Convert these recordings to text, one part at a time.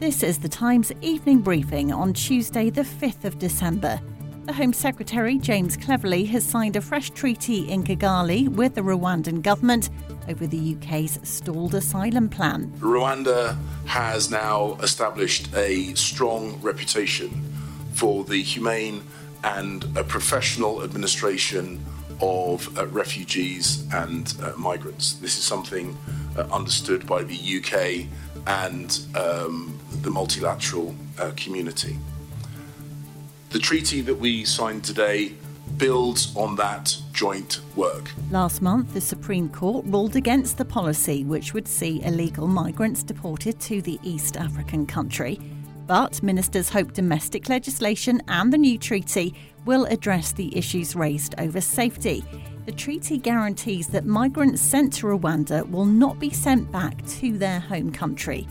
This is the Times evening briefing on Tuesday, the 5th of December. The Home Secretary, James Cleverly, has signed a fresh treaty in Kigali with the Rwandan government over the UK's stalled asylum plan. Rwanda has now established a strong reputation for the humane and uh, professional administration of uh, refugees and uh, migrants. This is something uh, understood by the UK and um, the multilateral uh, community. The treaty that we signed today builds on that joint work. Last month, the Supreme Court ruled against the policy which would see illegal migrants deported to the East African country. But ministers hope domestic legislation and the new treaty will address the issues raised over safety. The treaty guarantees that migrants sent to Rwanda will not be sent back to their home country.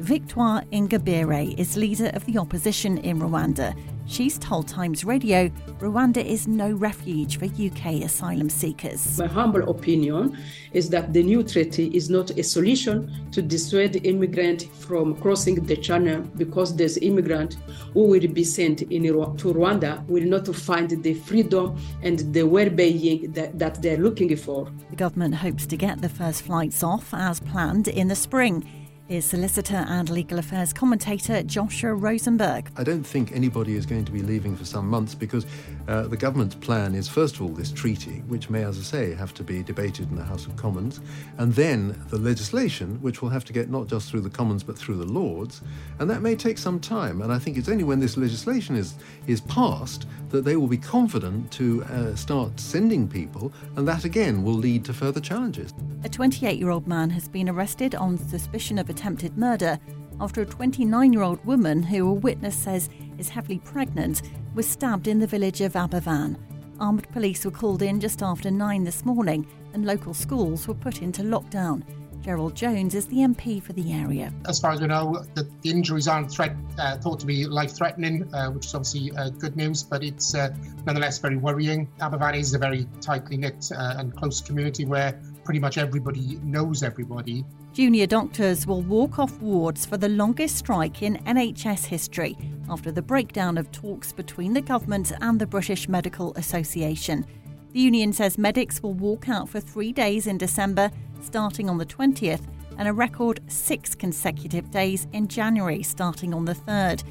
Victoire Ingabire is leader of the opposition in Rwanda. She's told Times Radio Rwanda is no refuge for UK asylum seekers. My humble opinion is that the new treaty is not a solution to dissuade immigrants from crossing the channel because this immigrants who will be sent in, to Rwanda will not find the freedom and the well-being that, that they're looking for. The government hopes to get the first flights off as planned in the spring is solicitor and legal affairs commentator Joshua Rozenberg. I don't think anybody is going to be leaving for some months because uh, the government's plan is, first of all, this treaty, which may, as I say, have to be debated in the House of Commons, and then the legislation, which will have to get not just through the Commons but through the Lords, and that may take some time. And I think it's only when this legislation is is passed that they will be confident to uh, start sending people, and that again will lead to further challenges. A 28 year old man has been arrested on suspicion of attempted murder after a 29 year old woman, who a witness says is heavily pregnant, was stabbed in the village of Aberfan. Armed police were called in just after 9 this morning, and local schools were put into lockdown. Gerald Jones is the MP for the area. As far as we know, the, the injuries aren't threat, uh, thought to be life threatening, uh, which is obviously uh, good news, but it's uh, nonetheless very worrying. Aberfan is a very tightly knit uh, and close community where pretty much everybody knows everybody. Junior doctors will walk off wards for the longest strike in NHS history after the breakdown of talks between the government and the British Medical Association. The union says medics will walk out for three days in December, starting on the 20th, and a record six consecutive days in January, starting on the 3rd.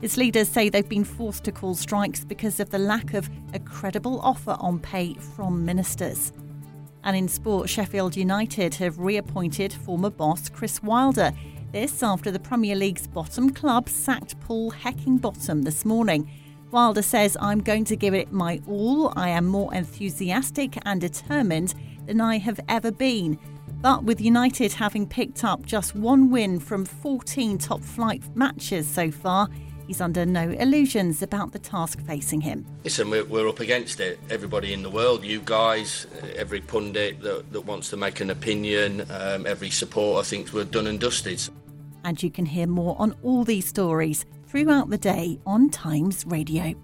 Its leaders say they've been forced to call strikes because of the lack of a credible offer on pay from ministers. And in sport, Sheffield United have reappointed former boss Chris Wilder. This after the Premier League's bottom club sacked Paul Heckingbottom this morning. Wilder says, I'm going to give it my all. I am more enthusiastic and determined than I have ever been. But with United having picked up just one win from 14 top flight matches so far, he's under no illusions about the task facing him. Listen, we're, we're up against it. Everybody in the world, you guys, every pundit that, that wants to make an opinion, um, every supporter thinks we're done and dusted. And you can hear more on all these stories throughout the day on Times Radio.